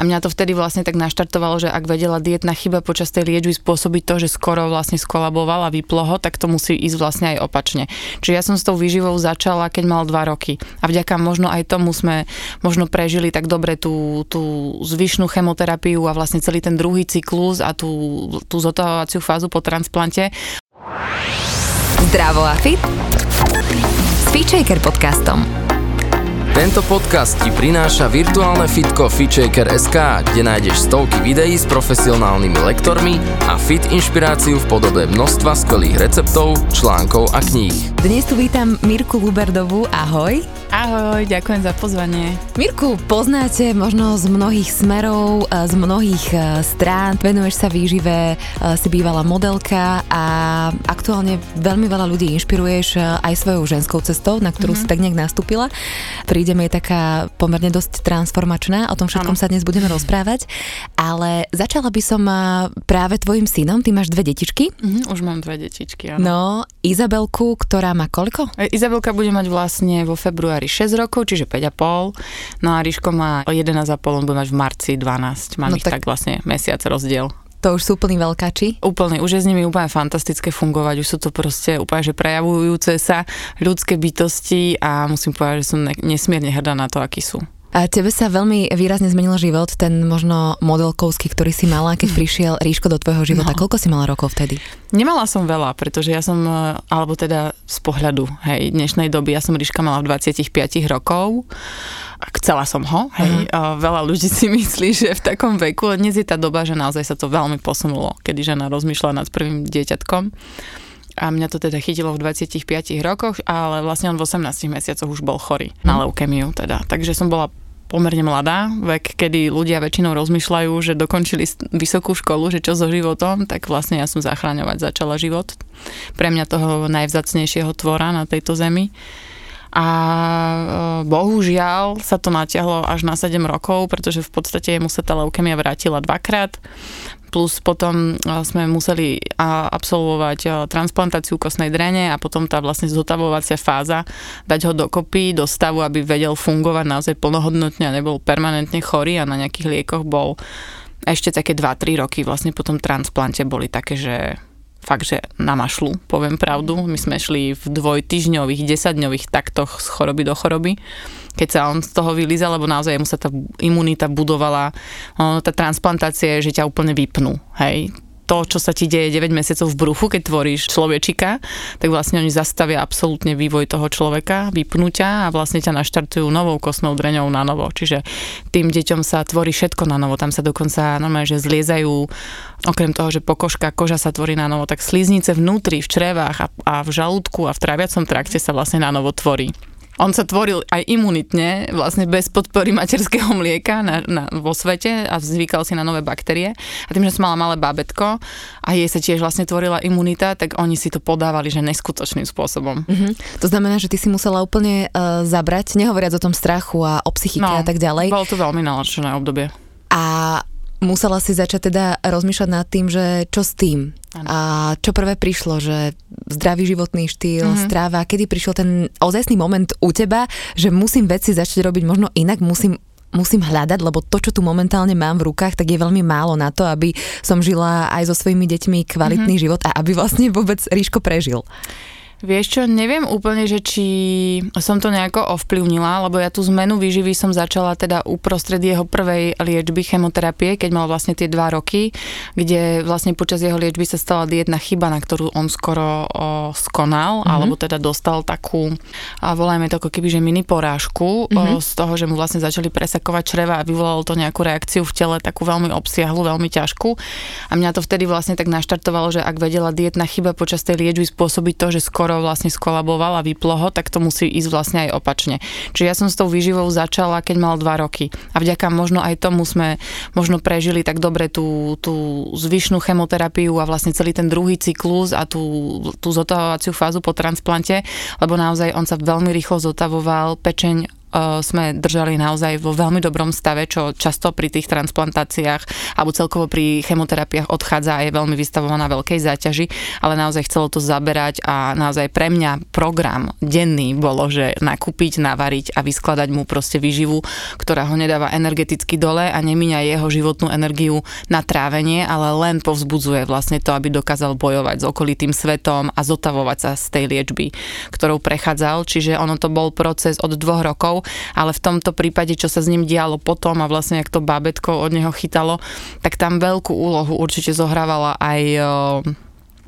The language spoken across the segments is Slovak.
A mňa to vtedy vlastne tak naštartovalo, že ak vedela dietná chyba počas tej liečby spôsobiť to, že skoro vlastne skolaboval a vyplo ho, tak to musí ísť vlastne aj opačne. Čiže ja som s tou výživou začala, keď mal dva roky. A vďaka možno aj tomu sme možno prežili tak dobre tú, tú zvyšnú chemoterapiu a vlastne celý ten druhý cyklus a tú, tú zotavovaciu fázu po transplante. Zdravo a fit s podcastom. Tento podcast ti prináša virtuálne fitko FitShaker.sk, kde nájdeš stovky videí s profesionálnymi lektormi a fit inšpiráciu v podobe množstva skvelých receptov, článkov a kníh. Dnes tu vítam Mirku Luberdovú, ahoj. Ahoj, ďakujem za pozvanie. Mirku, poznáte možno z mnohých smerov, z mnohých e, strán, venuješ sa výžive, e, si bývala modelka a aktuálne veľmi veľa ľudí inšpiruješ e, aj svojou ženskou cestou, na ktorú mm-hmm. si tak nejak nastúpila. Prídeme je taká pomerne dosť transformačná, o tom všetkom ano. sa dnes budeme rozprávať, ale začala by som práve tvojim synom, ty máš dve detičky. Mm-hmm, už mám dve detičky, áno. No, Izabelku, ktorá má koľko? Izabelka bude mať vlastne vo februári 6 rokov, čiže 5,5. No a Ríško má 11,5, on bude mať v marci 12. Mám no ich tak... tak vlastne mesiac rozdiel. To už sú úplní veľkáči? Úplne, už je s nimi úplne fantastické fungovať, už sú to proste úplne, že prejavujúce sa ľudské bytosti a musím povedať, že som nesmierne hrdá na to, akí sú. A tebe sa veľmi výrazne zmenil život, ten možno modelkovský, ktorý si mala, keď prišiel Ríško do tvojho života. No. Koľko si mala rokov vtedy? Nemala som veľa, pretože ja som, e, alebo teda z pohľadu hej, dnešnej doby, ja som Ríška mala v 25 rokov chcela som ho, hej. Uh-huh. Veľa ľudí si myslí, že v takom veku, dnes je tá doba, že naozaj sa to veľmi posunulo, kedy žena rozmýšľa nad prvým dieťatkom a mňa to teda chytilo v 25 rokoch, ale vlastne on v 18 mesiacoch už bol chorý na mhm. leukemiu teda. Takže som bola pomerne mladá, vek, kedy ľudia väčšinou rozmýšľajú, že dokončili vysokú školu, že čo so životom, tak vlastne ja som zachráňovať začala život. Pre mňa toho najvzacnejšieho tvora na tejto zemi. A e, bohužiaľ sa to natiahlo až na 7 rokov, pretože v podstate mu sa tá leukemia vrátila dvakrát plus potom e, sme museli absolvovať e, transplantáciu kostnej drene a potom tá vlastne zotavovacia fáza, dať ho dokopy do stavu, aby vedel fungovať naozaj plnohodnotne a nebol permanentne chorý a na nejakých liekoch bol ešte také 2-3 roky vlastne po tom transplante boli také, že fakt, že na mašlu, poviem pravdu. My sme šli v dvojtyžňových, desaťdňových taktoch z choroby do choroby, keď sa on z toho vylíza, lebo naozaj mu sa tá imunita budovala, tá transplantácia je, že ťa úplne vypnú, hej to, čo sa ti deje 9 mesiacov v bruchu, keď tvoríš človečika, tak vlastne oni zastavia absolútne vývoj toho človeka, vypnutia a vlastne ťa naštartujú novou kostnou dreňou na novo. Čiže tým deťom sa tvorí všetko na novo. Tam sa dokonca normálne, že zliezajú, okrem toho, že pokožka, koža sa tvorí na novo, tak sliznice vnútri, v črevách a, a v žalúdku a v traviacom trakte sa vlastne na novo tvorí. On sa tvoril aj imunitne, vlastne bez podpory materského mlieka na, na, vo svete a zvykal si na nové baktérie. A tým, že som mala malé bábetko a jej sa tiež vlastne tvorila imunita, tak oni si to podávali, že neskutočným spôsobom. Mm-hmm. To znamená, že ty si musela úplne uh, zabrať, nehovoriac o tom strachu a o psychike no, a tak ďalej. Bolo to veľmi náročné obdobie. A musela si začať teda rozmýšľať nad tým, že čo s tým. Ano. A čo prvé prišlo, že zdravý životný štýl, mm-hmm. stráva, kedy prišiel ten ozajstný moment u teba, že musím veci začať robiť možno inak, musím musím hľadať, lebo to, čo tu momentálne mám v rukách, tak je veľmi málo na to, aby som žila aj so svojimi deťmi kvalitný mm-hmm. život a aby vlastne vôbec Ríško prežil. Vieš čo, neviem úplne, že či som to nejako ovplyvnila, lebo ja tú zmenu výživy som začala teda uprostred jeho prvej liečby chemoterapie, keď mal vlastne tie dva roky, kde vlastne počas jeho liečby sa stala dietna chyba, na ktorú on skoro o, skonal, mm-hmm. alebo teda dostal takú, a volajme to ako keby, že mini porážku mm-hmm. o, z toho, že mu vlastne začali presakovať čreva a vyvolalo to nejakú reakciu v tele, takú veľmi obsiahlu, veľmi ťažkú. A mňa to vtedy vlastne tak naštartovalo, že ak vedela dietna chyba počas tej liečby spôsobiť to, že skoro skoro vlastne skolaboval a vyplo ho, tak to musí ísť vlastne aj opačne. Čiže ja som s tou výživou začala, keď mal dva roky. A vďaka možno aj tomu sme možno prežili tak dobre tú, tú zvyšnú chemoterapiu a vlastne celý ten druhý cyklus a tú, tú zotavovaciu fázu po transplante, lebo naozaj on sa veľmi rýchlo zotavoval, pečeň sme držali naozaj vo veľmi dobrom stave, čo často pri tých transplantáciách alebo celkovo pri chemoterapiách odchádza a je veľmi vystavovaná veľkej záťaži, ale naozaj chcelo to zaberať a naozaj pre mňa program denný bolo, že nakúpiť, navariť a vyskladať mu proste výživu, ktorá ho nedáva energeticky dole a nemíňa jeho životnú energiu na trávenie, ale len povzbudzuje vlastne to, aby dokázal bojovať s okolitým svetom a zotavovať sa z tej liečby, ktorou prechádzal. Čiže ono to bol proces od dvoch rokov, ale v tomto prípade, čo sa s ním dialo potom a vlastne ak to bábetko od neho chytalo, tak tam veľkú úlohu určite zohrávala aj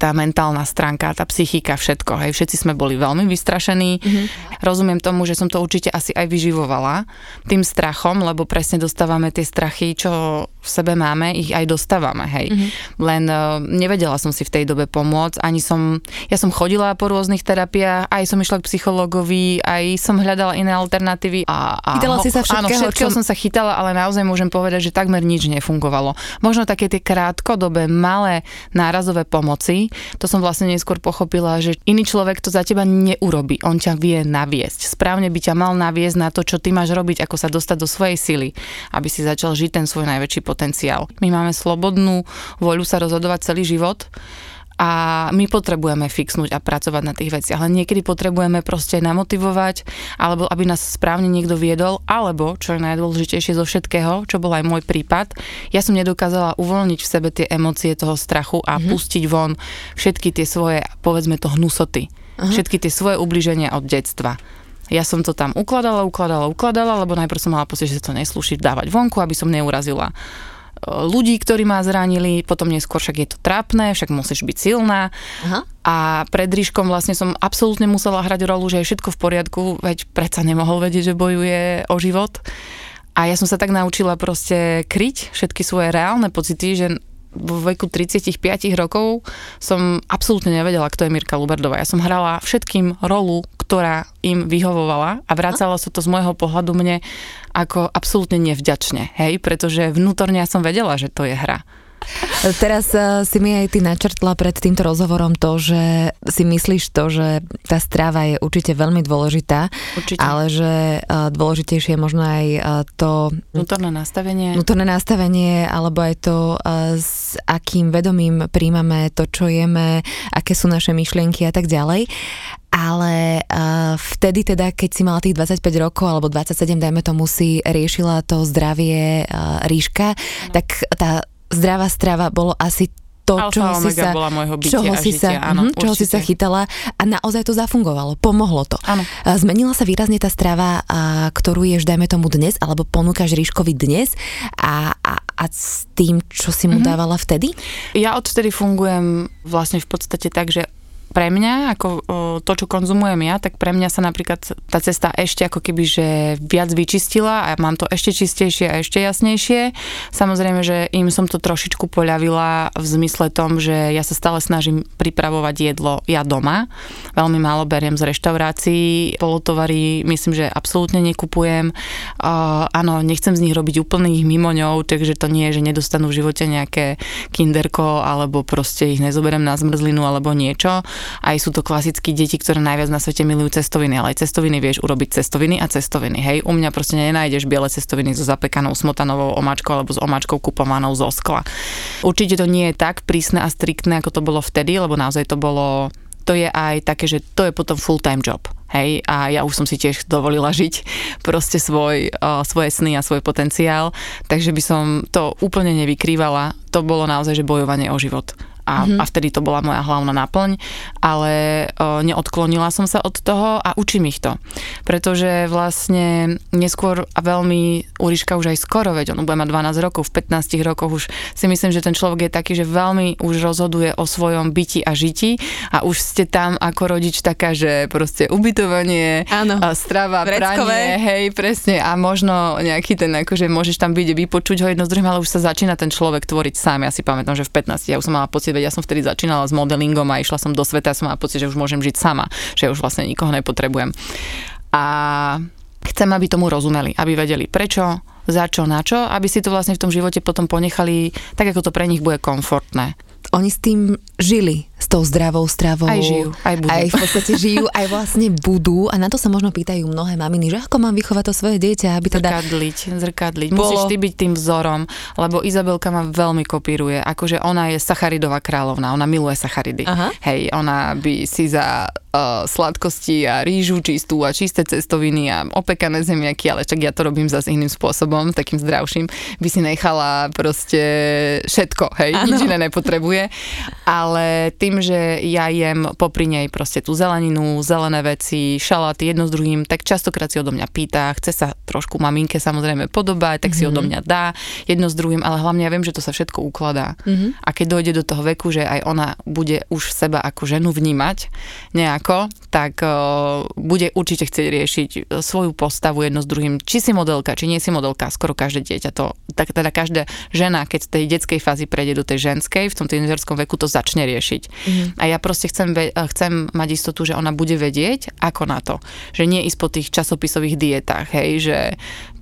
tá mentálna stránka, tá psychika, všetko. Hej. Všetci sme boli veľmi vystrašení. Mm-hmm. Rozumiem tomu, že som to určite asi aj vyživovala tým strachom, lebo presne dostávame tie strachy, čo v sebe máme, ich aj dostávame. Hej. Mm-hmm. Len uh, nevedela som si v tej dobe pomôcť. Ani som, ja som chodila po rôznych terapiách, aj som išla k psychologovi, aj som hľadala iné alternatívy. A, a chytala ho, si sa všetkého? Áno, všetkého čo... som sa chytala, ale naozaj môžem povedať, že takmer nič nefungovalo. Možno také tie krátkodobé, malé nárazové pomoci, to som vlastne neskôr pochopila, že iný človek to za teba neurobi. On ťa vie naviesť. Správne by ťa mal naviesť na to, čo ty máš robiť, ako sa dostať do svojej sily, aby si začal žiť ten svoj najväčší potenciál. My máme slobodnú voľu sa rozhodovať celý život a my potrebujeme fixnúť a pracovať na tých veciach, ale niekedy potrebujeme proste namotivovať, alebo aby nás správne niekto viedol, alebo, čo je najdôležitejšie zo všetkého, čo bol aj môj prípad, ja som nedokázala uvoľniť v sebe tie emócie toho strachu a mm-hmm. pustiť von všetky tie svoje, povedzme to, hnusoty. Uh-huh. Všetky tie svoje ubliženia od detstva. Ja som to tam ukladala, ukladala, ukladala, lebo najprv som mala pocit, že to neslúši dávať vonku, aby som neurazila ľudí, ktorí ma zranili, potom neskôr však je to trápne, však musíš byť silná. Aha. A pred Ríškom vlastne som absolútne musela hrať rolu, že je všetko v poriadku, veď predsa nemohol vedieť, že bojuje o život. A ja som sa tak naučila proste kryť všetky svoje reálne pocity, že vo veku 35 rokov som absolútne nevedela, kto je Mirka Luberdová. Ja som hrala všetkým rolu, ktorá im vyhovovala a vracala sa to z môjho pohľadu mne ako absolútne nevďačne, hej, pretože vnútorne ja som vedela, že to je hra. Teraz uh, si mi aj ty načrtla pred týmto rozhovorom to, že si myslíš to, že tá strava je určite veľmi dôležitá, určite. ale že uh, dôležitejšie je možno aj uh, to... Vnútorné nastavenie. Vnútorné nastavenie, alebo aj to, uh, s akým vedomím príjmame to, čo jeme, aké sú naše myšlienky a tak ďalej ale uh, vtedy teda, keď si mala tých 25 rokov alebo 27, dajme tomu, si riešila to zdravie uh, ríška, no. tak tá zdravá strava bolo asi to, Alfa čoho si sa, môjho čoho si sa, áno, čoho si sa chytala a naozaj to zafungovalo, pomohlo to. Áno. Zmenila sa výrazne tá strava, a, ktorú ješ, dajme tomu dnes, alebo ponúkaš Ríškovi dnes a, a, a s tým, čo si mu uh-huh. dávala vtedy? Ja odtedy fungujem vlastne v podstate tak, že pre mňa, ako to, čo konzumujem ja, tak pre mňa sa napríklad tá cesta ešte ako keby, že viac vyčistila a mám to ešte čistejšie a ešte jasnejšie. Samozrejme, že im som to trošičku poľavila v zmysle tom, že ja sa stále snažím pripravovať jedlo ja doma. Veľmi málo beriem z reštaurácií, polotovary myslím, že absolútne nekupujem. Uh, áno, nechcem z nich robiť úplných mimoňov, takže to nie je, že nedostanú v živote nejaké kinderko alebo proste ich nezoberiem na zmrzlinu alebo niečo aj sú to klasické deti, ktoré najviac na svete milujú cestoviny, ale aj cestoviny vieš urobiť cestoviny a cestoviny. Hej, u mňa proste nenájdeš biele cestoviny so zapekanou smotanovou omáčkou alebo s omáčkou kupovanou zo skla. Určite to nie je tak prísne a striktné, ako to bolo vtedy, lebo naozaj to bolo to je aj také, že to je potom full-time job. Hej, a ja už som si tiež dovolila žiť proste svoj, uh, svoje sny a svoj potenciál, takže by som to úplne nevykrývala. To bolo naozaj, že bojovanie o život a, mm-hmm. a vtedy to bola moja hlavná náplň, ale o, neodklonila som sa od toho a učím ich to. Pretože vlastne neskôr a veľmi Uriška už aj skoro, veď on bude mať 12 rokov, v 15 rokoch už si myslím, že ten človek je taký, že veľmi už rozhoduje o svojom byti a žiti a už ste tam ako rodič taká, že proste ubytovanie, Áno. Strava, Vreckové. pranie, hej, presne a možno nejaký ten, akože môžeš tam byť, vypočuť ho jedno z druhým, ale už sa začína ten človek tvoriť sám. Ja si pamätám, že v 15 ja už som mala pocit, veď ja som vtedy začínala s modelingom a išla som do sveta a som mala pocit, že už môžem žiť sama, že už vlastne nikoho nepotrebujem. A chcem, aby tomu rozumeli, aby vedeli prečo, za čo, na čo, aby si to vlastne v tom živote potom ponechali tak, ako to pre nich bude komfortné. Oni s tým žili, s tou zdravou stravou. Aj žijú, aj budú. Aj v podstate žijú, aj vlastne budú. A na to sa možno pýtajú mnohé maminy, že ako mám vychovať to svoje dieťa, aby teda... Zrkadliť, zrkadliť. Bolo... Musíš ty byť tým vzorom, lebo Izabelka ma veľmi kopíruje. Akože ona je sacharidová kráľovná, ona miluje sacharidy. Aha. Hej, ona by si za uh, sladkosti a rýžu čistú a čisté cestoviny a opekané zemiaky, ale čak ja to robím zase iným spôsobom, takým zdravším, by si nechala proste všetko, hej, ano. nič iné nepotrebuje. Ale tým, že ja jem popri nej proste tú zeleninu, zelené veci, šaláty jedno s druhým, tak častokrát si odo mňa pýta, chce sa trošku maminke samozrejme podobať, tak mm-hmm. si odo mhm. mňa dá jedno s druhým, ale hlavne ja viem, že to sa všetko ukladá. Mm-hmm. A keď dojde do toho veku, že aj ona bude už seba ako ženu vnímať nejak ako, tak uh, bude určite chcieť riešiť svoju postavu jedno s druhým. Či si modelka, či nie si modelka, skoro každé dieťa to, tak teda každá žena, keď z tej detskej fázy prejde do tej ženskej, v tom tínežerskom veku to začne riešiť. Mm. A ja proste chcem, chcem mať istotu, že ona bude vedieť, ako na to. Že nie ísť po tých časopisových dietách, hej, že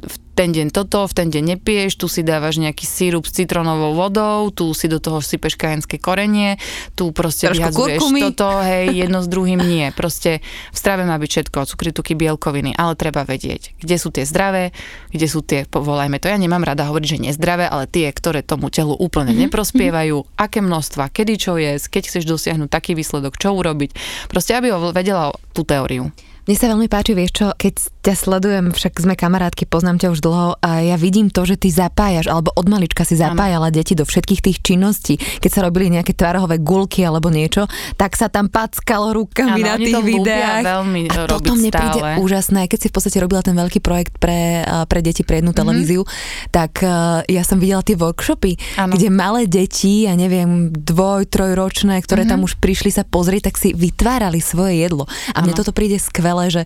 v ten deň toto, v ten deň nepiješ, tu si dávaš nejaký sírup s citronovou vodou, tu si do toho sypeš kajenské korenie, tu proste Trošku vyhadzuješ toto, hej, jedno s druhým nie. Proste v strave má byť všetko, cukry, tuky, bielkoviny, ale treba vedieť, kde sú tie zdravé, kde sú tie, povolajme to, ja nemám rada hovoriť, že nezdravé, ale tie, ktoré tomu telu úplne mm-hmm. neprospievajú, aké množstva, kedy čo jesť, keď chceš dosiahnuť taký výsledok, čo urobiť. Proste, aby ho vedela tú teóriu. Mne sa veľmi páči, vieš čo, keď ťa sledujem, však sme kamarátky, poznám ťa už dlho a ja vidím to, že ty zapájaš, alebo od malička si zapájala ano. deti do všetkých tých činností. Keď sa robili nejaké tvárohové gulky alebo niečo, tak sa tam packalo rukami ano, na tých videách. Veľmi a toto mne stále. príde úžasné, keď si v podstate robila ten veľký projekt pre, pre deti, pre jednu mm-hmm. televíziu, tak uh, ja som videla tie workshopy, ano. kde malé deti, ja neviem, dvoj, trojročné, ktoré mm-hmm. tam už prišli sa pozrieť, tak si vytvárali svoje jedlo. A mne toto príde skvelé, že,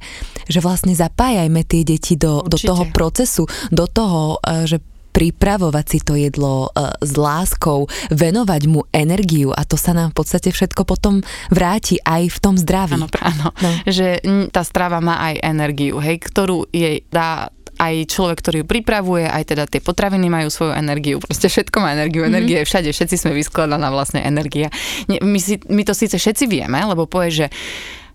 že vlastne zapájajme tie deti do, do toho procesu, do toho, e, že pripravovať si to jedlo uh, s láskou, venovať mu energiu a to sa nám v podstate všetko potom vráti aj v tom zdraví. Áno, áno. No. že tá strava má aj energiu, hej, ktorú jej dá aj človek, ktorý ju pripravuje, aj teda tie potraviny majú svoju energiu, proste všetko má energiu, mm-hmm. energie všade, všetci sme vyskladaná vlastne energia. My, si, my to síce všetci vieme, lebo povie, že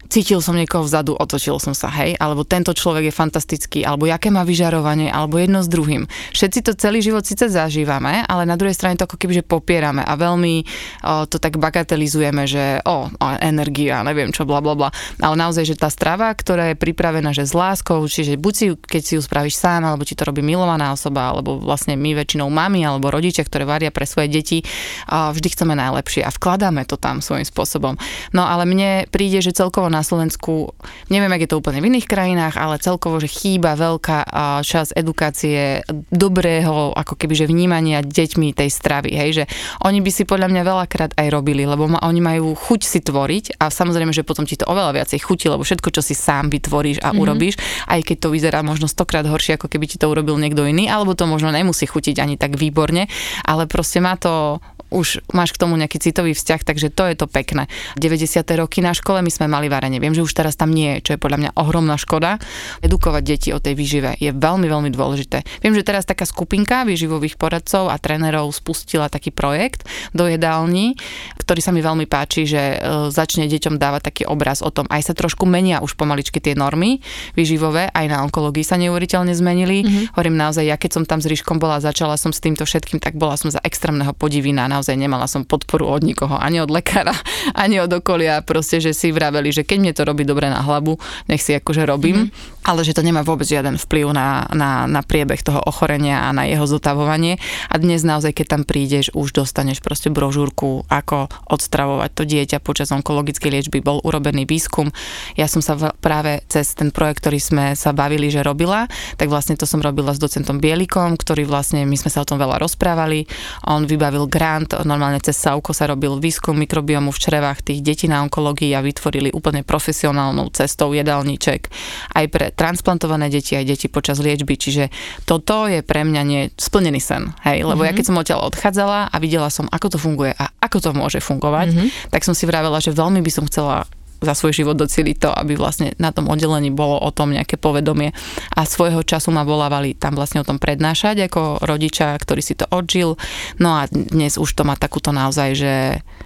cítil som niekoho vzadu, otočil som sa, hej, alebo tento človek je fantastický, alebo aké má vyžarovanie, alebo jedno s druhým. Všetci to celý život síce zažívame, ale na druhej strane to ako keby, že popierame a veľmi o, to tak bagatelizujeme, že o, o energia, neviem čo, bla bla bla. Ale naozaj, že tá strava, ktorá je pripravená, že s láskou, čiže buď si, keď si ju spravíš sám, alebo ti to robí milovaná osoba, alebo vlastne my väčšinou mami alebo rodičia, ktoré varia pre svoje deti, o, vždy chceme najlepšie a vkladáme to tam svojím spôsobom. No ale mne príde, že celkovo na Slovensku, neviem, ak je to úplne v iných krajinách, ale celkovo, že chýba veľká časť edukácie dobrého, ako keby, že vnímania deťmi tej stravy, hej, že oni by si podľa mňa veľakrát aj robili, lebo ma, oni majú chuť si tvoriť a samozrejme, že potom ti to oveľa viacej chutí, lebo všetko, čo si sám vytvoríš a mm-hmm. urobíš, aj keď to vyzerá možno stokrát horšie, ako keby ti to urobil niekto iný, alebo to možno nemusí chutiť ani tak výborne, ale proste má to už máš k tomu nejaký citový vzťah, takže to je to pekné. 90. roky na škole my sme mali varenie. Viem, že už teraz tam nie je, čo je podľa mňa ohromná škoda. Edukovať deti o tej výžive je veľmi, veľmi dôležité. Viem, že teraz taká skupinka výživových poradcov a trénerov spustila taký projekt do jedálni, ktorý sa mi veľmi páči, že e, začne deťom dávať taký obraz o tom, aj sa trošku menia už pomaličky tie normy výživové, aj na onkológii sa neuveriteľne zmenili. Mm-hmm. Hovorím naozaj, ja keď som tam s Ríškom bola, začala som s týmto všetkým, tak bola som za extrémneho podivina naozaj nemala som podporu od nikoho, ani od lekára, ani od okolia, proste, že si vraveli, že keď mne to robí dobre na hlavu, nech si akože robím, mm-hmm. Ale že to nemá vôbec žiaden vplyv na, na, na priebeh toho ochorenia a na jeho zotavovanie. A dnes naozaj, keď tam prídeš, už dostaneš proste brožúrku, ako odstravovať to dieťa počas onkologickej liečby. Bol urobený výskum. Ja som sa práve cez ten projekt, ktorý sme sa bavili, že robila, tak vlastne to som robila s docentom Bielikom, ktorý vlastne, my sme sa o tom veľa rozprávali. On vybavil grant normálne cez SAUKO sa robil výskum mikrobiomu v črevách tých detí na onkológii a vytvorili úplne profesionálnou cestou jedálniček aj pre transplantované deti, aj deti počas liečby. Čiže toto je pre mňa nie splnený sen. Hej? Lebo mm-hmm. ja mhm. keď som odtiaľ odchádzala a videla som, ako to funguje a ako to môže fungovať, mm-hmm. tak som si vravela, že veľmi by som chcela za svoj život docieliť to, aby vlastne na tom oddelení bolo o tom nejaké povedomie. A svojho času ma volávali tam vlastne o tom prednášať ako rodiča, ktorý si to odžil. No a dnes už to má takúto naozaj, že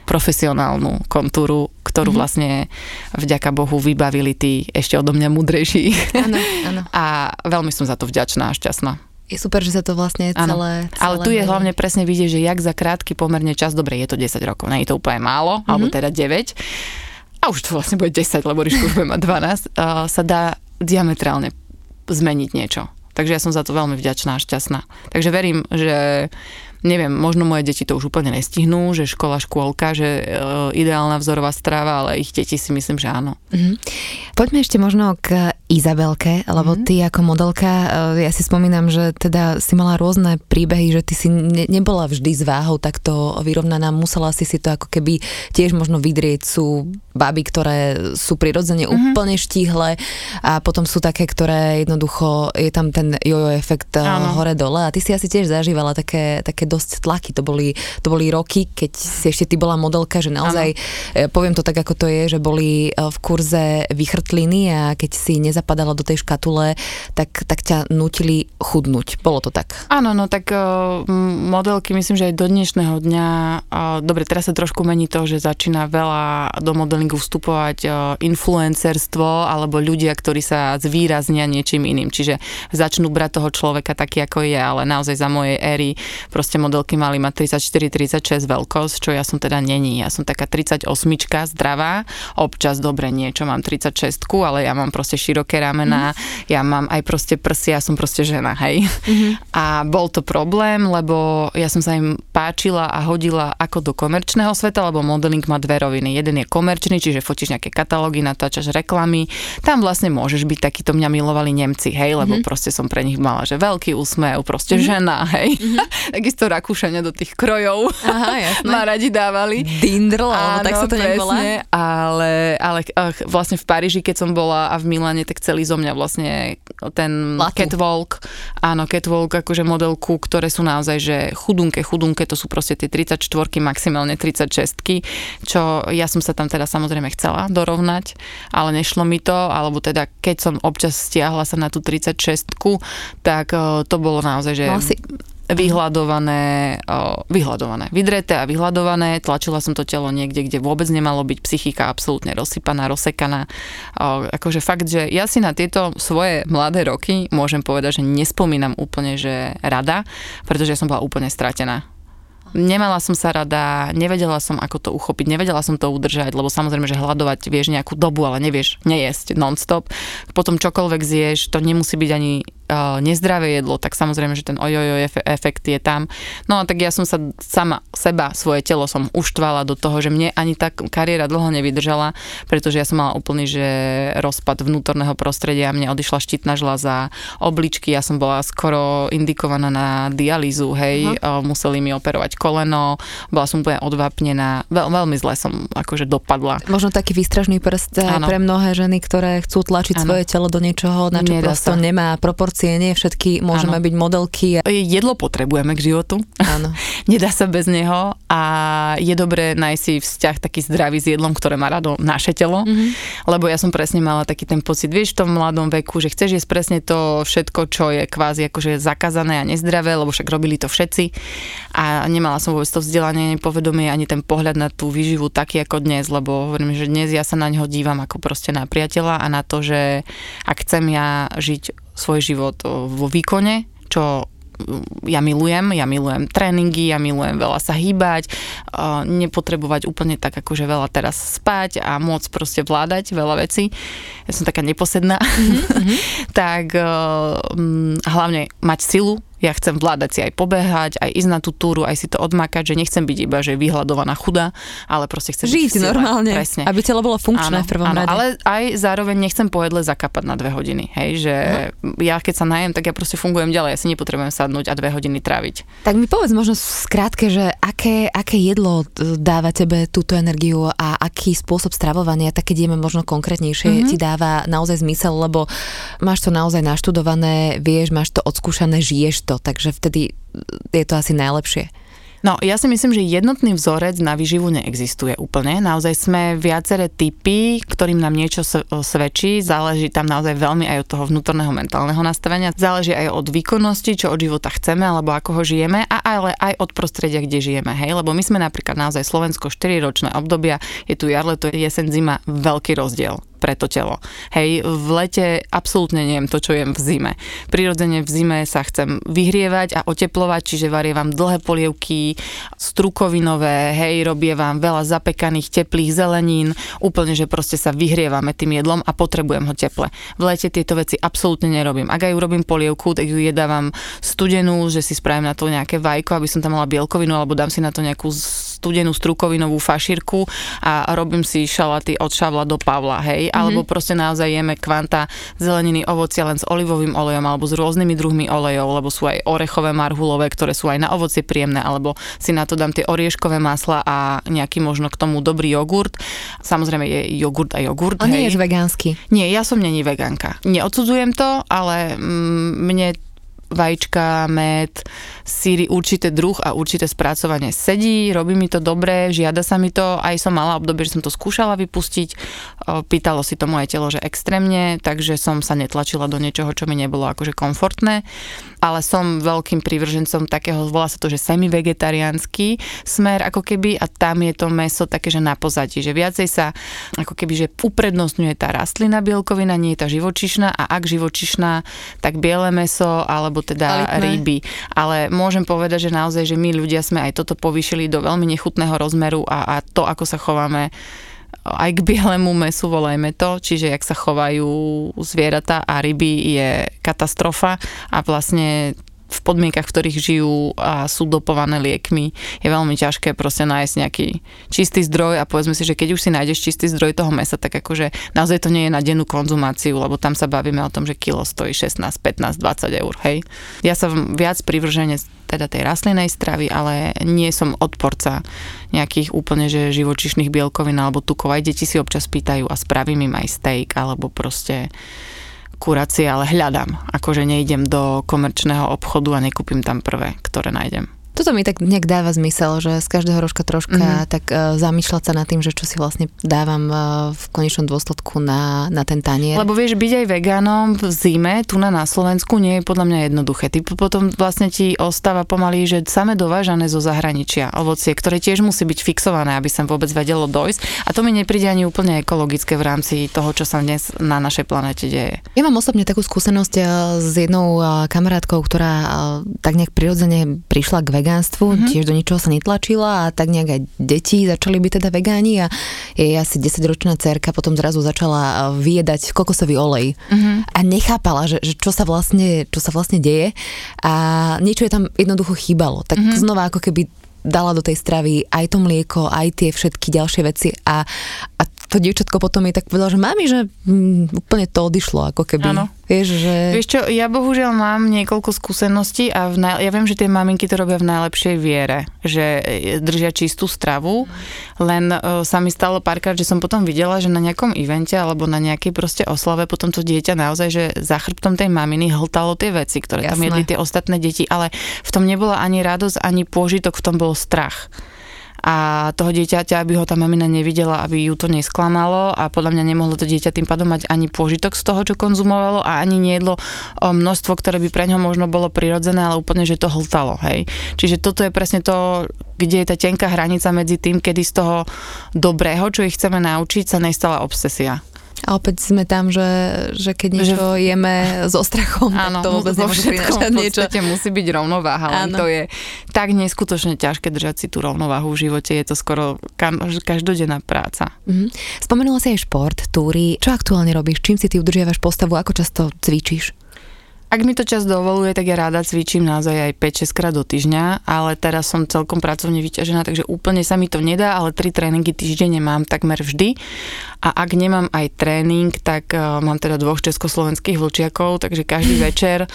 profesionálnu kontúru, ktorú mm-hmm. vlastne vďaka Bohu vybavili tí ešte odo mňa mudrejší. Áno, áno. A veľmi som za to vďačná a šťastná. Je super, že sa to vlastne celé... celé Ale tu je hlavne presne vidieť, že jak za krátky pomerne čas, dobre, je to 10 rokov, nie je to úplne málo, mm-hmm. alebo teda 9, a už to vlastne bude 10, lebo Ríšku už bude mať 12, uh, sa dá diametrálne zmeniť niečo. Takže ja som za to veľmi vďačná a šťastná. Takže verím, že neviem, možno moje deti to už úplne nestihnú, že škola, škôlka, že e, ideálna vzorová strava, ale ich deti si myslím, že áno. Mm-hmm. Poďme ešte možno k Izabelke, lebo mm-hmm. ty ako modelka, e, ja si spomínam, že teda si mala rôzne príbehy, že ty si ne, nebola vždy s váhou takto vyrovnaná, musela si si to ako keby tiež možno vydrieť, sú baby, ktoré sú prirodzene mm-hmm. úplne štíhle a potom sú také, ktoré jednoducho, je tam ten jojo efekt e, hore-dole a ty si asi tiež zažívala také, také dosť tlaky. To boli, to boli roky, keď si ešte ty bola modelka, že naozaj, ano. E, poviem to tak, ako to je, že boli v kurze vychrtliny a keď si nezapadala do tej škatule, tak, tak ťa nutili chudnúť. Bolo to tak? Áno, no tak uh, modelky myslím, že aj do dnešného dňa, uh, dobre, teraz sa trošku mení to, že začína veľa do modelingu vstupovať uh, influencerstvo alebo ľudia, ktorí sa zvýraznia niečím iným. Čiže začnú brať toho človeka taký, ako je, ale naozaj za mojej éry proste modelky mali mať 34-36 veľkosť, čo ja som teda není. Ja som taká 38 zdravá, občas dobre niečo mám 36, ale ja mám proste široké ramená, mm. ja mám aj proste prsia, ja som proste žena, hej. Mm-hmm. A bol to problém, lebo ja som sa im páčila a hodila ako do komerčného sveta, lebo modeling má dve roviny. Jeden je komerčný, čiže fotíš nejaké katalógy, natáčaš reklamy. Tam vlastne môžeš byť takýto mňa milovali Nemci, hej, lebo mm-hmm. proste som pre nich mala, že veľký úsmev, proste mm-hmm. žena, hej. Mm-hmm. Takisto Rakúšania do tých krojov Aha, jasné. ma radi dávali. Dindrl, alebo tak sa to presne, ale, ale vlastne v Paríži, keď som bola a v Milane, tak celý zo mňa vlastne ten Latu. catwalk, áno, catwalk, akože modelku, ktoré sú naozaj, že chudunke, chudunke, to sú proste tie 34 maximálne 36 čo ja som sa tam teda samozrejme chcela dorovnať, ale nešlo mi to, alebo teda keď som občas stiahla sa na tú 36 tak to bolo naozaj, že... Mal si vyhľadované, vyhľadované, vydreté a vyhľadované, tlačila som to telo niekde, kde vôbec nemalo byť psychika absolútne rozsypaná, rozsekaná. Akože fakt, že ja si na tieto svoje mladé roky môžem povedať, že nespomínam úplne, že rada, pretože ja som bola úplne stratená nemala som sa rada, nevedela som, ako to uchopiť, nevedela som to udržať, lebo samozrejme, že hľadovať vieš nejakú dobu, ale nevieš nejesť non-stop. Potom čokoľvek zješ, to nemusí byť ani nezdravé jedlo, tak samozrejme, že ten ojojo efekt je tam. No a tak ja som sa sama, seba, svoje telo som uštvala do toho, že mne ani tá kariéra dlho nevydržala, pretože ja som mala úplný, že rozpad vnútorného prostredia, mne odišla štítna žľaza, obličky, ja som bola skoro indikovaná na dialýzu, hej, uh-huh. museli mi operovať koleno, bola som úplne odvápnená, Veľ, veľmi zle som akože dopadla. Možno taký výstražný prst pre mnohé ženy, ktoré chcú tlačiť ano. svoje telo do niečoho, na čo prosto nemá proporcie proporcie, nie všetky môžeme ano. byť modelky. Jedlo potrebujeme k životu. Áno. Nedá sa bez neho a je dobré nájsť si vzťah taký zdravý s jedlom, ktoré má rado naše telo, mm-hmm. lebo ja som presne mala taký ten pocit, vieš, v tom mladom veku, že chceš jesť presne to všetko, čo je kvázi akože zakázané a nezdravé, lebo však robili to všetci a nemala som vôbec to vzdelanie, povedomie ani ten pohľad na tú výživu taký ako dnes, lebo hovorím, že dnes ja sa na neho dívam ako proste na priateľa a na to, že ak chcem ja žiť svoj život vo výkone, čo ja milujem, ja milujem tréningy, ja milujem veľa sa hýbať, nepotrebovať úplne tak akože veľa teraz spať a môcť proste vládať veľa vecí. Ja som taká neposedná. Mm-hmm. tak hlavne mať silu, ja chcem vládať si aj pobehať, aj ísť na tú túru, aj si to odmakať, že nechcem byť iba, že vyhľadovaná chuda, ale proste chcem žiť normálne, presne. aby telo bolo funkčné áno, v prvom áno, rade. Ale aj zároveň nechcem po jedle zakapať na dve hodiny, hej, že uh-huh. ja keď sa najem, tak ja proste fungujem ďalej, ja si nepotrebujem sadnúť a dve hodiny tráviť. Tak mi povedz možno skrátke, že aké, aké jedlo dáva tebe túto energiu a aký spôsob stravovania, tak keď ideme možno konkrétnejšie, uh-huh. ti dáva naozaj zmysel, lebo máš to naozaj naštudované, vieš, máš to odskúšané, žiješ to to, takže vtedy je to asi najlepšie. No, ja si myslím, že jednotný vzorec na výživu neexistuje úplne. Naozaj sme viaceré typy, ktorým nám niečo svedčí. Záleží tam naozaj veľmi aj od toho vnútorného mentálneho nastavenia. Záleží aj od výkonnosti, čo od života chceme, alebo ako ho žijeme, a ale aj od prostredia, kde žijeme. Hej? Lebo my sme napríklad naozaj Slovensko 4 ročné obdobia, je tu jar, leto, jesen, zima, veľký rozdiel pre to telo. Hej, v lete absolútne neviem to, čo jem v zime. Prirodzene v zime sa chcem vyhrievať a oteplovať, čiže varievam dlhé polievky, strukovinové, hej, robievam veľa zapekaných teplých zelenín, úplne, že proste sa vyhrievame tým jedlom a potrebujem ho teple. V lete tieto veci absolútne nerobím. Ak aj urobím polievku, tak ju jedávam studenú, že si spravím na to nejaké vajko, aby som tam mala bielkovinu, alebo dám si na to nejakú studenú strukovinovú fašírku a robím si šalaty od šavla do pavla, hej, mm-hmm. alebo proste naozaj jeme kvanta zeleniny, ovocia len s olivovým olejom alebo s rôznymi druhmi olejov, lebo sú aj orechové marhulové, ktoré sú aj na ovocie príjemné, alebo si na to dám tie orieškové masla a nejaký možno k tomu dobrý jogurt. Samozrejme je jogurt a jogurt. On nie je vegánsky. Nie, ja som není vegánka. Neodsudzujem to, ale mm, mne vajíčka, med, síry, určité druh a určité spracovanie sedí, robí mi to dobre, žiada sa mi to, aj som mala obdobie, že som to skúšala vypustiť, pýtalo si to moje telo, že extrémne, takže som sa netlačila do niečoho, čo mi nebolo akože komfortné, ale som veľkým prívržencom takého, volá sa to, že semi-vegetariánsky smer ako keby a tam je to meso také, že na pozadí, že viacej sa ako keby, že uprednostňuje tá rastlina bielkovina, nie je tá živočišná a ak živočišná, tak biele meso alebo teda Kvalitné. ryby. Ale môžem povedať, že naozaj, že my ľudia sme aj toto povýšili do veľmi nechutného rozmeru a, a to, ako sa chováme aj k bielemu mesu, volajme to, čiže jak sa chovajú zvieratá a ryby je katastrofa a vlastne v podmienkach, v ktorých žijú a sú dopované liekmi, je veľmi ťažké proste nájsť nejaký čistý zdroj a povedzme si, že keď už si nájdeš čistý zdroj toho mesa, tak akože naozaj to nie je na dennú konzumáciu, lebo tam sa bavíme o tom, že kilo stojí 16, 15, 20 eur, hej. Ja sa viac privržene teda tej rastlinnej stravy, ale nie som odporca nejakých úplne že živočišných bielkovín alebo tukov. Aj deti si občas pýtajú a spravím im aj steak alebo proste kuracie, ale hľadám. Akože nejdem do komerčného obchodu a nekúpim tam prvé, ktoré nájdem. Toto mi tak nejak dáva zmysel, že z každého rožka troška mm-hmm. tak uh, zamýšľať sa nad tým, že čo si vlastne dávam uh, v konečnom dôsledku na, na ten tanier. Lebo vieš, byť aj vegánom v zime tu na, na Slovensku nie je podľa mňa jednoduché. Ty potom vlastne ti ostáva pomaly, že same dovážané zo zahraničia ovocie, ktoré tiež musí byť fixované, aby sa vôbec vedelo dojsť. A to mi nepríde ani úplne ekologické v rámci toho, čo sa dnes na našej planete deje. Ja mám osobne takú skúsenosť uh, s jednou kamarátkou, ktorá tak nejak prirodzene prišla k vegánstvu, mm-hmm. tiež do ničoho sa netlačila a tak nejak aj deti začali byť teda vegáni a jej asi 10-ročná cerka potom zrazu začala vyjedať kokosový olej mm-hmm. a nechápala, že, že čo, sa vlastne, čo sa vlastne deje a niečo je tam jednoducho chýbalo. Tak mm-hmm. znova ako keby dala do tej stravy aj to mlieko, aj tie všetky ďalšie veci a, a to dievčatko potom mi tak povedal, že mami, že mm, úplne to odišlo, ako keby. Áno. Vieš, že... Vieš čo, ja bohužiaľ mám niekoľko skúseností a v naj... ja viem, že tie maminky to robia v najlepšej viere, že držia čistú stravu, len uh, sa mi stalo párkrát, že som potom videla, že na nejakom evente alebo na nejakej proste oslave potom to dieťa naozaj, že za chrbtom tej maminy hltalo tie veci, ktoré Jasné. tam jedli tie ostatné deti, ale v tom nebola ani radosť, ani pôžitok, v tom bol strach a toho dieťaťa, aby ho tá mamina nevidela, aby ju to nesklamalo a podľa mňa nemohlo to dieťa tým pádom mať ani pôžitok z toho, čo konzumovalo a ani nejedlo množstvo, ktoré by pre ňo možno bolo prirodzené, ale úplne, že to hltalo, hej. Čiže toto je presne to, kde je tá tenká hranica medzi tým, kedy z toho dobrého, čo ich chceme naučiť, sa nestala obsesia. A opäť sme tam, že, že keď niečo že... jeme so strachom, áno, tak to vôbec nemôže prinášať niečo. musí byť rovnováha, len áno. to je tak neskutočne ťažké držať si tú rovnováhu v živote. Je to skoro každodenná práca. Mm-hmm. Spomenula si aj šport, túry. Čo aktuálne robíš? Čím si ty udržiavaš postavu? Ako často cvičíš? Ak mi to čas dovoluje, tak ja ráda cvičím naozaj aj 5-6 krát do týždňa, ale teraz som celkom pracovne vyťažená, takže úplne sa mi to nedá, ale tri tréningy týždenne mám takmer vždy. A ak nemám aj tréning, tak uh, mám teda dvoch československých vlčiakov, takže každý večer,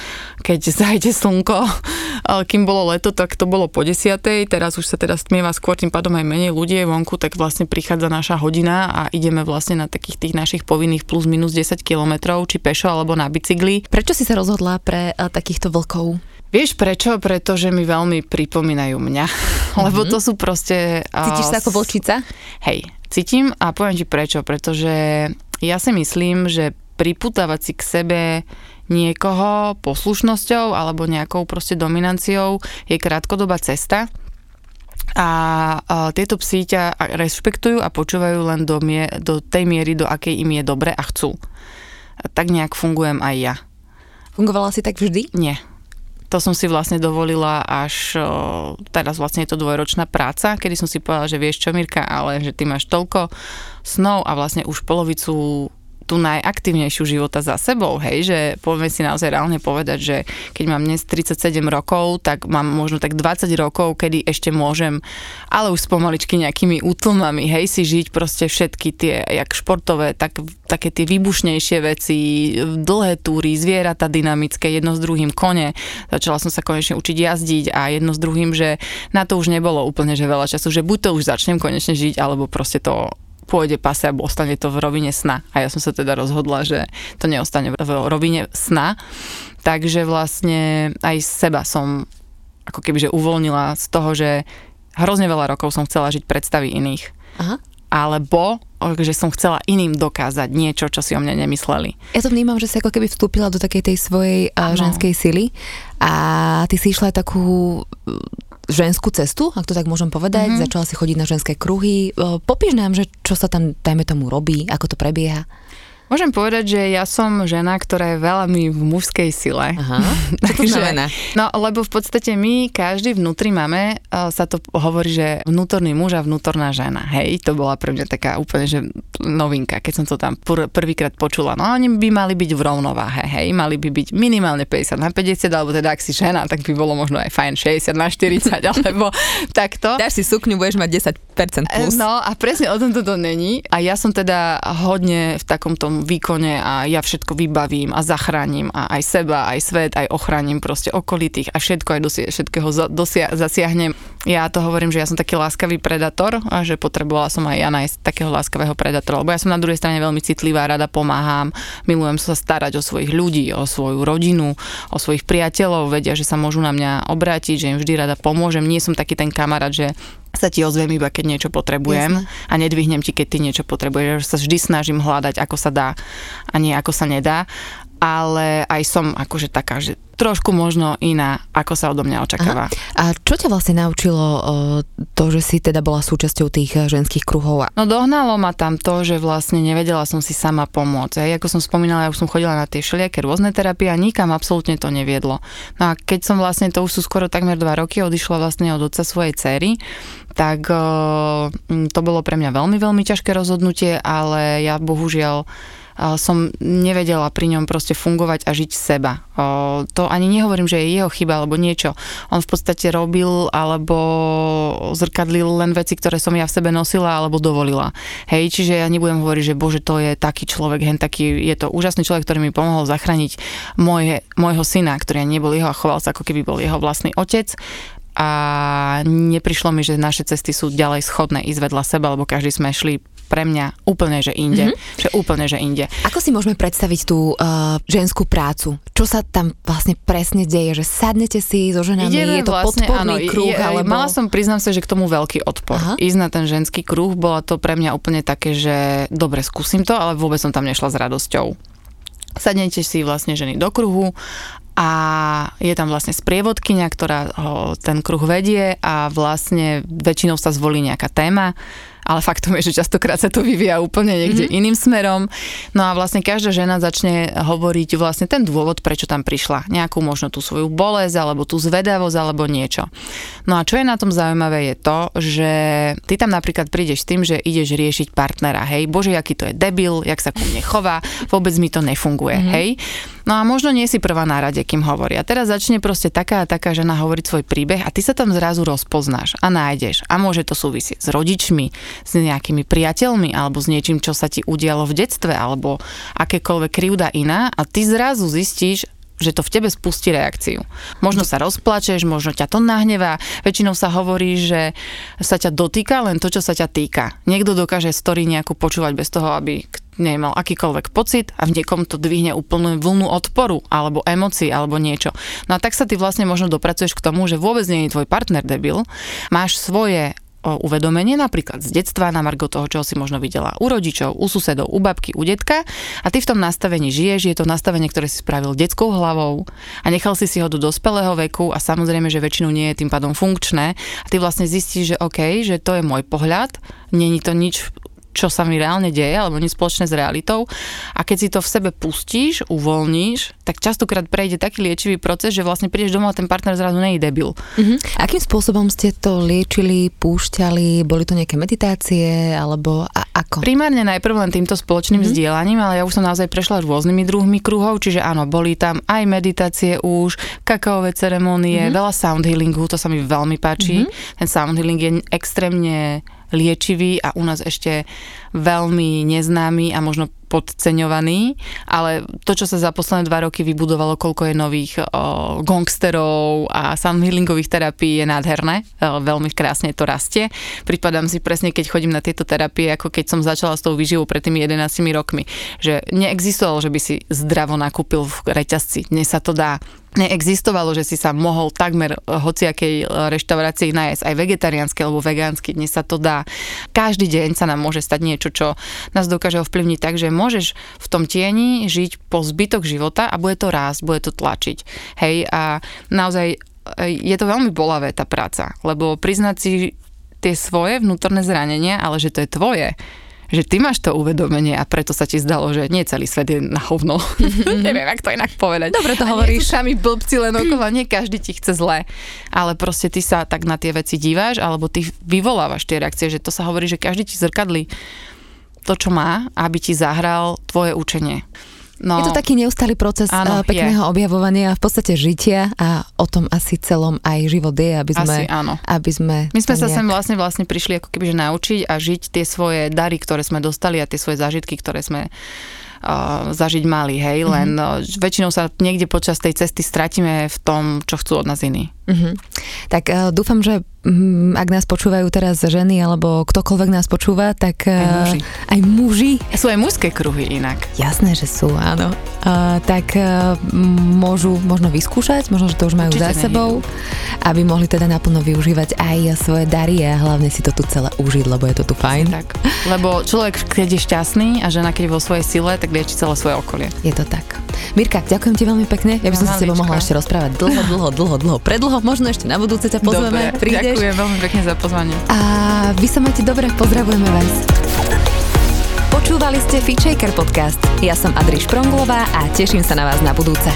keď zajde slnko, uh, kým bolo leto, tak to bolo po desiatej, teraz už sa teda stmieva skôr, tým pádom aj menej ľudí je vonku, tak vlastne prichádza naša hodina a ideme vlastne na takých tých našich povinných plus minus 10 kilometrov, či pešo alebo na bicykli. Prečo si sa rozhodla pre uh, takýchto vlkov? Vieš prečo? Pretože mi veľmi pripomínajú mňa, lebo to sú proste... Cítiš sa ako vlčica? Hej, cítim a poviem ti prečo, pretože ja si myslím, že priputávať si k sebe niekoho poslušnosťou alebo nejakou proste dominanciou je krátkodobá cesta a, a tieto psi ťa rešpektujú a počúvajú len do, mie, do tej miery, do akej im je dobre a chcú. A tak nejak fungujem aj ja. Fungovala si tak vždy? Nie. To som si vlastne dovolila až teraz vlastne je to dvojročná práca, kedy som si povedala, že vieš čo Mirka, ale že ty máš toľko snov a vlastne už polovicu tú najaktívnejšiu života za sebou, hej, že poďme si naozaj reálne povedať, že keď mám dnes 37 rokov, tak mám možno tak 20 rokov, kedy ešte môžem, ale už pomaličky nejakými útlmami, hej, si žiť proste všetky tie, jak športové, tak také tie výbušnejšie veci, dlhé túry, zvieratá dynamické, jedno s druhým kone. Začala som sa konečne učiť jazdiť a jedno s druhým, že na to už nebolo úplne že veľa času, že buď to už začnem konečne žiť, alebo proste to pôjde pase alebo ostane to v rovine sna. A ja som sa teda rozhodla, že to neostane v rovine sna. Takže vlastne aj seba som ako keby že uvoľnila z toho, že hrozne veľa rokov som chcela žiť predstavy iných. Aha. Alebo že som chcela iným dokázať niečo, čo si o mne nemysleli. Ja to vnímam, že si ako keby vstúpila do takej tej svojej ano. ženskej sily a ty si išla takú ženskú cestu, ak to tak môžem povedať. Mm-hmm. Začala si chodiť na ženské kruhy. Popíš nám, že čo sa tam, dajme tomu, robí, ako to prebieha. Môžem povedať, že ja som žena, ktorá je veľmi v mužskej sile. Aha, čo to znamená? No, lebo v podstate my, každý vnútri máme, sa to hovorí, že vnútorný muž a vnútorná žena. Hej, to bola pre mňa taká úplne, že novinka, keď som to tam pr- prvýkrát počula. No, oni by mali byť v rovnováhe, hej, mali by byť minimálne 50 na 50, alebo teda ak si žena, tak by bolo možno aj fajn 60 na 40, alebo takto. Dáš si sukňu, budeš mať 10% plus. No a presne o tom to není. A ja som teda hodne v takom tom výkone a ja všetko vybavím a zachránim a aj seba, aj svet, aj ochránim proste okolitých a všetko aj dosia- všetkého dosia- zasiahnem. Ja to hovorím, že ja som taký láskavý predator a že potrebovala som aj ja nájsť takého láskavého predatora, lebo ja som na druhej strane veľmi citlivá, rada pomáham, milujem sa starať o svojich ľudí, o svoju rodinu, o svojich priateľov, vedia, že sa môžu na mňa obrátiť, že im vždy rada pomôžem. Nie som taký ten kamarát, že sa ti ozviem iba, keď niečo potrebujem Jasne. a nedvihnem ti, keď ty niečo potrebuješ. Sa vždy snažím hľadať, ako sa dá a nie ako sa nedá ale aj som akože taká, že trošku možno iná, ako sa odo mňa očakáva. Aha. A čo ťa vlastne naučilo to, že si teda bola súčasťou tých e, ženských kruhov? No dohnalo ma tam to, že vlastne nevedela som si sama pomôcť. Aj ako som spomínala, ja už som chodila na tie všelijaké rôzne terapie a nikam absolútne to neviedlo. No a keď som vlastne, to už sú skoro takmer dva roky, odišla vlastne od otca svojej cery, tak to bolo pre mňa veľmi, veľmi ťažké rozhodnutie, ale ja bohužiaľ som nevedela pri ňom proste fungovať a žiť seba. To ani nehovorím, že je jeho chyba alebo niečo. On v podstate robil alebo zrkadlil len veci, ktoré som ja v sebe nosila alebo dovolila. Hej, čiže ja nebudem hovoriť, že bože, to je taký človek, hen taký, je to úžasný človek, ktorý mi pomohol zachrániť moje, môjho syna, ktorý nebol jeho a choval sa, ako keby bol jeho vlastný otec a neprišlo mi, že naše cesty sú ďalej schodné ísť vedľa seba, lebo každý sme šli pre mňa úplne, že inde. Mm-hmm. Že úplne, že inde. Ako si môžeme predstaviť tú uh, ženskú prácu? Čo sa tam vlastne presne deje? Že sadnete si so ženami, Ideme je to vlastne, podporný áno, kruh? Je, alebo... Mala som, priznám sa, že k tomu veľký odpor. Aha. Ísť na ten ženský kruh, bola to pre mňa úplne také, že dobre, skúsim to, ale vôbec som tam nešla s radosťou. Sadnete si vlastne ženy do kruhu a je tam vlastne sprievodkynia, ktorá ho ten kruh vedie a vlastne väčšinou sa zvolí nejaká téma ale faktom je, že častokrát sa to vyvíja úplne niekde mm-hmm. iným smerom. No a vlastne každá žena začne hovoriť vlastne ten dôvod, prečo tam prišla. Nejakú možno tú svoju bolesť, alebo tú zvedavosť, alebo niečo. No a čo je na tom zaujímavé je to, že ty tam napríklad prídeš s tým, že ideš riešiť partnera, hej, bože, aký to je debil, jak sa ku mne chová, vôbec mi to nefunguje, mm-hmm. hej. No a možno nie si prvá na rade, kým hovorí. A teraz začne proste taká a taká žena hovoriť svoj príbeh a ty sa tam zrazu rozpoznáš a nájdeš. A môže to súvisieť s rodičmi, s nejakými priateľmi alebo s niečím, čo sa ti udialo v detstve alebo akékoľvek krivda iná a ty zrazu zistíš, že to v tebe spustí reakciu. Možno sa rozplačeš, možno ťa to nahnevá. Väčšinou sa hovorí, že sa ťa dotýka len to, čo sa ťa týka. Niekto dokáže story nejakú počúvať bez toho, aby nemal akýkoľvek pocit a v niekom to dvihne úplnú vlnu odporu alebo emócií alebo niečo. No a tak sa ty vlastne možno dopracuješ k tomu, že vôbec nie je tvoj partner debil, máš svoje uvedomenie, napríklad z detstva, na margo toho, čo si možno videla u rodičov, u susedov, u babky, u detka. A ty v tom nastavení žiješ, je to nastavenie, ktoré si spravil detskou hlavou a nechal si si ho do dospelého veku a samozrejme, že väčšinu nie je tým pádom funkčné. A ty vlastne zistíš, že OK, že to je môj pohľad, není to nič čo sa mi reálne deje, alebo nič spoločné s realitou. A keď si to v sebe pustíš, uvoľníš, tak častokrát prejde taký liečivý proces, že vlastne prídeš domov a ten partner zrazu nie je debil. Uh-huh. Akým spôsobom ste to liečili, púšťali? Boli to nejaké meditácie, alebo a ako? Primárne najprv len týmto spoločným uh-huh. vzdielaním, ale ja už som naozaj prešla rôznymi druhmi kruhov, čiže áno, boli tam aj meditácie už, kakaové ceremonie, uh-huh. veľa sound healingu, to sa mi veľmi páči. Uh-huh. Ten sound healing je extrémne liečivý a u nás ešte veľmi neznámy a možno podceňovaný, ale to, čo sa za posledné dva roky vybudovalo, koľko je nových o, gongsterov a healingových terapií je nádherné, o, veľmi krásne to rastie. Pripadám si presne, keď chodím na tieto terapie, ako keď som začala s tou výživou pred tými 11 rokmi, že neexistovalo, že by si zdravo nakúpil v reťazci. Dnes sa to dá neexistovalo, že si sa mohol takmer hociakej reštaurácii nájsť aj vegetariánsky alebo vegánsky, dnes sa to dá. Každý deň sa nám môže stať niečo, čo nás dokáže ovplyvniť tak, že môžeš v tom tieni žiť po zbytok života a bude to rásť, bude to tlačiť. Hej, a naozaj e, je to veľmi bolavé tá práca, lebo priznať si tie svoje vnútorné zranenia, ale že to je tvoje, že ty máš to uvedomenie a preto sa ti zdalo, že nie celý svet je na hovno. Mm-hmm. Neviem, ako to inak povedať. Dobre to hovoríš. A nie sú blbci len okolo, nie každý ti chce zle, ale proste ty sa tak na tie veci díváš, alebo ty vyvolávaš tie reakcie, že to sa hovorí, že každý ti zrkadlí to, čo má, aby ti zahral tvoje učenie. No, je to taký neustály proces áno, pekného je. objavovania a v podstate žitia a o tom asi celom aj život je, aby sme... Asi áno. Aby sme My sme sa nejak... sem vlastne, vlastne prišli ako keby že naučiť a žiť tie svoje dary, ktoré sme dostali a tie svoje zážitky, ktoré sme zažiť mali, hej, mm-hmm. len uh, väčšinou sa niekde počas tej cesty stratíme v tom, čo chcú od nás iní. Mm-hmm. Tak uh, dúfam, že um, ak nás počúvajú teraz ženy alebo ktokoľvek nás počúva, tak uh, aj muži. Aj muži. Sú aj mužské kruhy inak. Jasné, že sú, áno. Uh, tak uh, môžu možno vyskúšať, možno, že to už majú Určite za sebou, aby mohli teda naplno využívať aj svoje dary a hlavne si to tu celé užiť, lebo je to tu fajn. Tak. Lebo človek, keď je šťastný a žena, keď je vo svojej sile, tak lieči celé svoje okolie. Je to tak. Mirka, ďakujem ti veľmi pekne. Ja by som sa s tebou mohla ešte rozprávať dlho, dlho, dlho, dlho, predlho možno ešte na budúce ťa pozveme, dobre, prídeš. Ďakujem veľmi pekne za pozvanie. A vy sa máte dobre, pozdravujeme vás. Počúvali ste Fitchaker podcast. Ja som Adriš Pronglová a teším sa na vás na budúce.